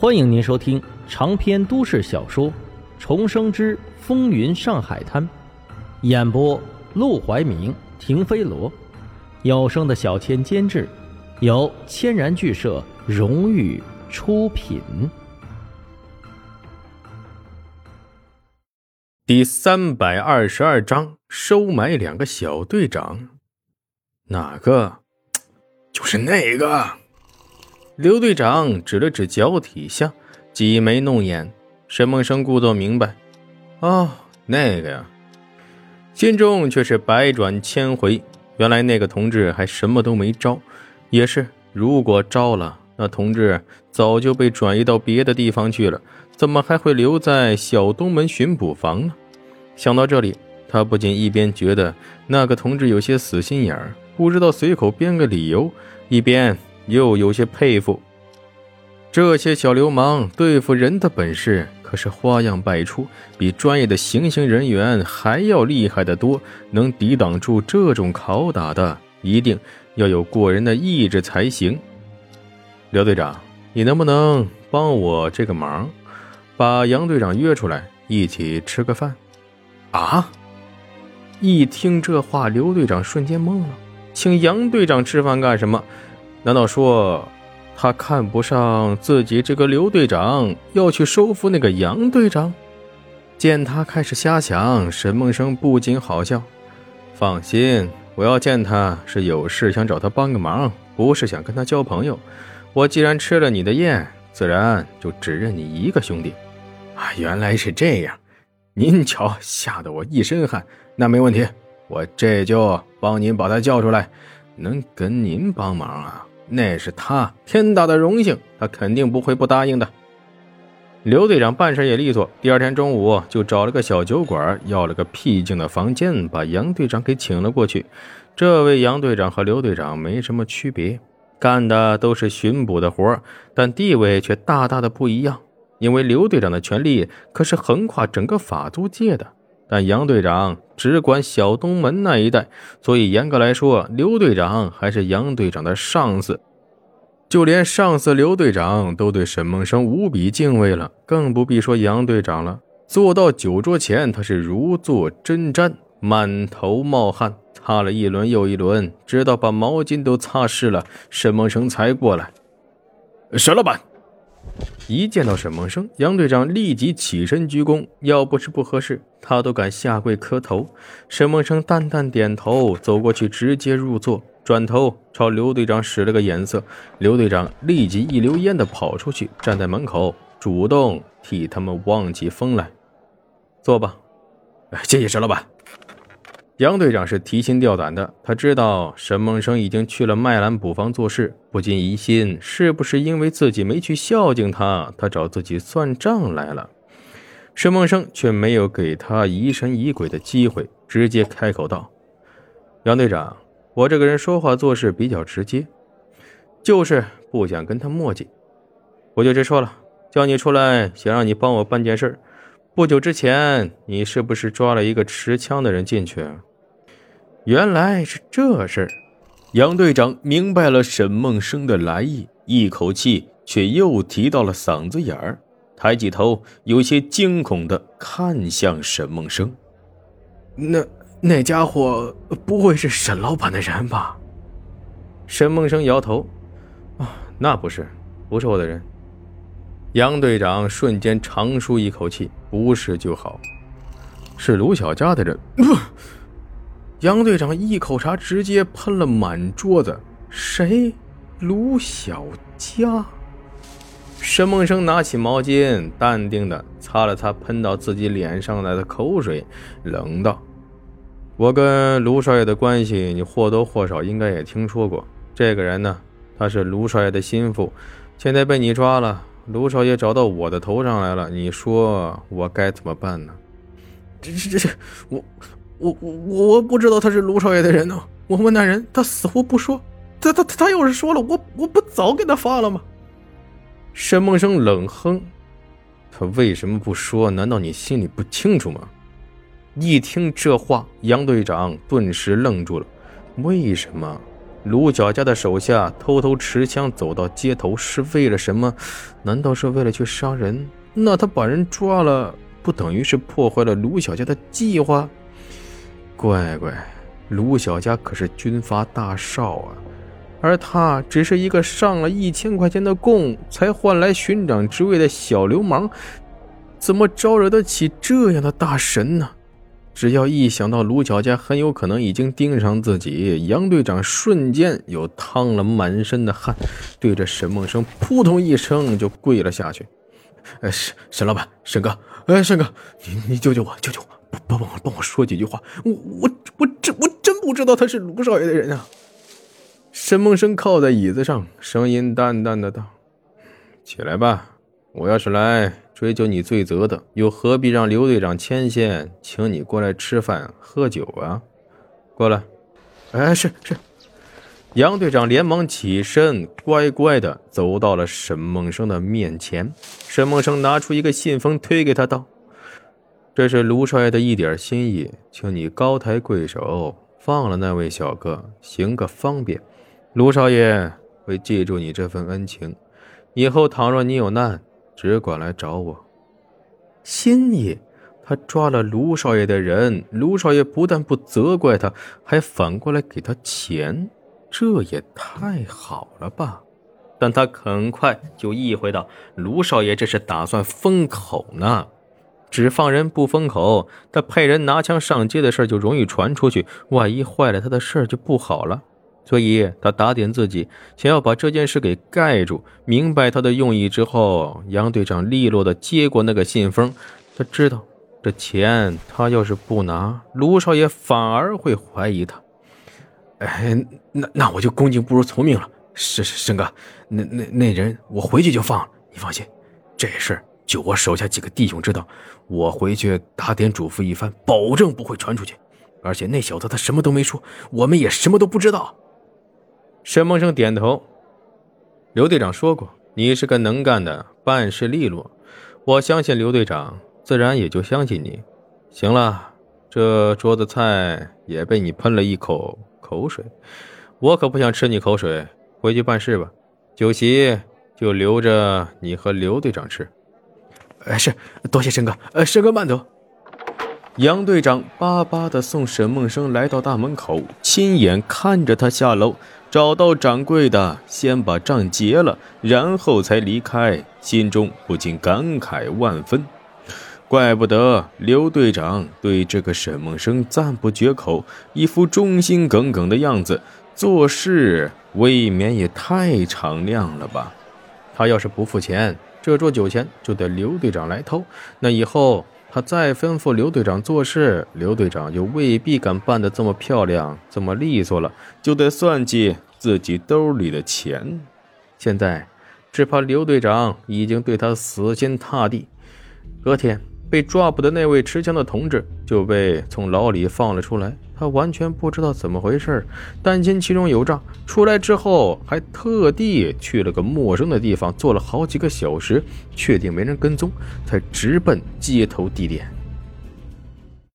欢迎您收听长篇都市小说《重生之风云上海滩》，演播：陆怀明、停飞罗，有声的小千监制，由千然剧社荣誉出品。第三百二十二章：收买两个小队长。哪个？就是那个。刘队长指了指脚底下，挤眉弄眼。沈梦生故作明白：“哦，那个呀。”心中却是百转千回。原来那个同志还什么都没招，也是，如果招了，那同志早就被转移到别的地方去了，怎么还会留在小东门巡捕房呢？想到这里，他不禁一边觉得那个同志有些死心眼儿，不知道随口编个理由，一边。又有些佩服，这些小流氓对付人的本事可是花样百出，比专业的行刑人员还要厉害的多。能抵挡住这种拷打的，一定要有过人的意志才行。刘队长，你能不能帮我这个忙，把杨队长约出来一起吃个饭？啊！一听这话，刘队长瞬间懵了，请杨队长吃饭干什么？难道说他看不上自己这个刘队长，要去收服那个杨队长？见他开始瞎想，沈梦生不禁好笑。放心，我要见他是有事想找他帮个忙，不是想跟他交朋友。我既然吃了你的宴，自然就只认你一个兄弟。啊，原来是这样！您瞧，吓得我一身汗。那没问题，我这就帮您把他叫出来。能跟您帮忙啊？那是他天大的荣幸，他肯定不会不答应的。刘队长办事也利索，第二天中午就找了个小酒馆，要了个僻静的房间，把杨队长给请了过去。这位杨队长和刘队长没什么区别，干的都是巡捕的活但地位却大大的不一样。因为刘队长的权力可是横跨整个法租界的，但杨队长只管小东门那一带，所以严格来说，刘队长还是杨队长的上司。就连上司刘队长都对沈梦生无比敬畏了，更不必说杨队长了。坐到酒桌前，他是如坐针毡，满头冒汗，擦了一轮又一轮，直到把毛巾都擦湿了，沈梦生才过来。沈老板，一见到沈梦生，杨队长立即起身鞠躬，要不是不合适，他都敢下跪磕头。沈梦生淡淡点头，走过去直接入座。转头朝刘队长使了个眼色，刘队长立即一溜烟的跑出去，站在门口，主动替他们望起风来。坐吧，谢谢沈老板。杨队长是提心吊胆的，他知道沈梦生已经去了麦兰捕房做事，不禁疑心是不是因为自己没去孝敬他，他找自己算账来了。沈梦生却没有给他疑神疑鬼的机会，直接开口道：“杨队长。”我这个人说话做事比较直接，就是不想跟他磨叽，我就直说了，叫你出来，想让你帮我办件事不久之前，你是不是抓了一个持枪的人进去？原来是这事儿。杨队长明白了沈梦生的来意，一口气却又提到了嗓子眼儿，抬起头，有些惊恐的看向沈梦生。那。那家伙不会是沈老板的人吧？沈梦生摇头：“啊，那不是，不是我的人。”杨队长瞬间长舒一口气：“不是就好，是卢小佳的人。”杨队长一口茶直接喷了满桌子：“谁？卢小佳？”沈梦生拿起毛巾，淡定的擦了擦喷到自己脸上来的口水，冷道。我跟卢少爷的关系，你或多或少应该也听说过。这个人呢，他是卢少爷的心腹，现在被你抓了，卢少爷找到我的头上来了，你说我该怎么办呢？这这这，我我我我不知道他是卢少爷的人呢。我问那人，他死活不说。他他他要是说了，我我不早给他发了吗？沈梦生冷哼：“他为什么不说？难道你心里不清楚吗？”一听这话，杨队长顿时愣住了。为什么？卢小家的手下偷偷持枪走到街头是为了什么？难道是为了去杀人？那他把人抓了，不等于是破坏了卢小家的计划？乖乖，卢小家可是军阀大少啊，而他只是一个上了一千块钱的供才换来巡长职位的小流氓，怎么招惹得起这样的大神呢？只要一想到卢小家很有可能已经盯上自己，杨队长瞬间又淌了满身的汗，对着沈梦生扑通一声就跪了下去。哎，沈沈老板，沈哥，哎，沈哥，你你救救我，救救我，帮帮我，帮我说几句话。我我我真我真不知道他是卢少爷的人啊。沈梦生靠在椅子上，声音淡淡的道：“起来吧，我要是来。”追究你罪责的，又何必让刘队长牵线，请你过来吃饭喝酒啊？过来。哎，是是。杨队长连忙起身，乖乖的走到了沈梦生的面前。沈梦生拿出一个信封，推给他道：“这是卢少爷的一点心意，请你高抬贵手，放了那位小哥，行个方便。卢少爷会记住你这份恩情，以后倘若你有难。”只管来找我，心意。他抓了卢少爷的人，卢少爷不但不责怪他，还反过来给他钱，这也太好了吧？但他很快就意会到，卢少爷这是打算封口呢。只放人不封口，他派人拿枪上街的事就容易传出去，万一坏了他的事就不好了。所以他打点自己，想要把这件事给盖住。明白他的用意之后，杨队长利落的接过那个信封。他知道这钱他要是不拿，卢少爷反而会怀疑他。哎，那那我就恭敬不如从命了。是是，申哥，那那那人我回去就放了，你放心。这事就我手下几个弟兄知道，我回去打点嘱咐一番，保证不会传出去。而且那小子他什么都没说，我们也什么都不知道。沈梦生点头。刘队长说过：“你是个能干的，办事利落。我相信刘队长，自然也就相信你。行了，这桌子菜也被你喷了一口口水，我可不想吃你口水。回去办事吧，酒席就留着你和刘队长吃。”“哎，是，多谢申哥。呃，沈哥慢走。”杨队长巴巴的送沈梦生来到大门口，亲眼看着他下楼。找到掌柜的，先把账结了，然后才离开，心中不禁感慨万分。怪不得刘队长对这个沈梦生赞不绝口，一副忠心耿耿的样子，做事未免也太敞亮了吧？他要是不付钱，这桌酒钱就得刘队长来偷，那以后他再吩咐刘队长做事，刘队长就未必敢办得这么漂亮、这么利索了，就得算计。自己兜里的钱，现在只怕刘队长已经对他死心塌地。隔天被抓捕的那位持枪的同志就被从牢里放了出来，他完全不知道怎么回事，担心其中有诈。出来之后还特地去了个陌生的地方，坐了好几个小时，确定没人跟踪，才直奔接头地点。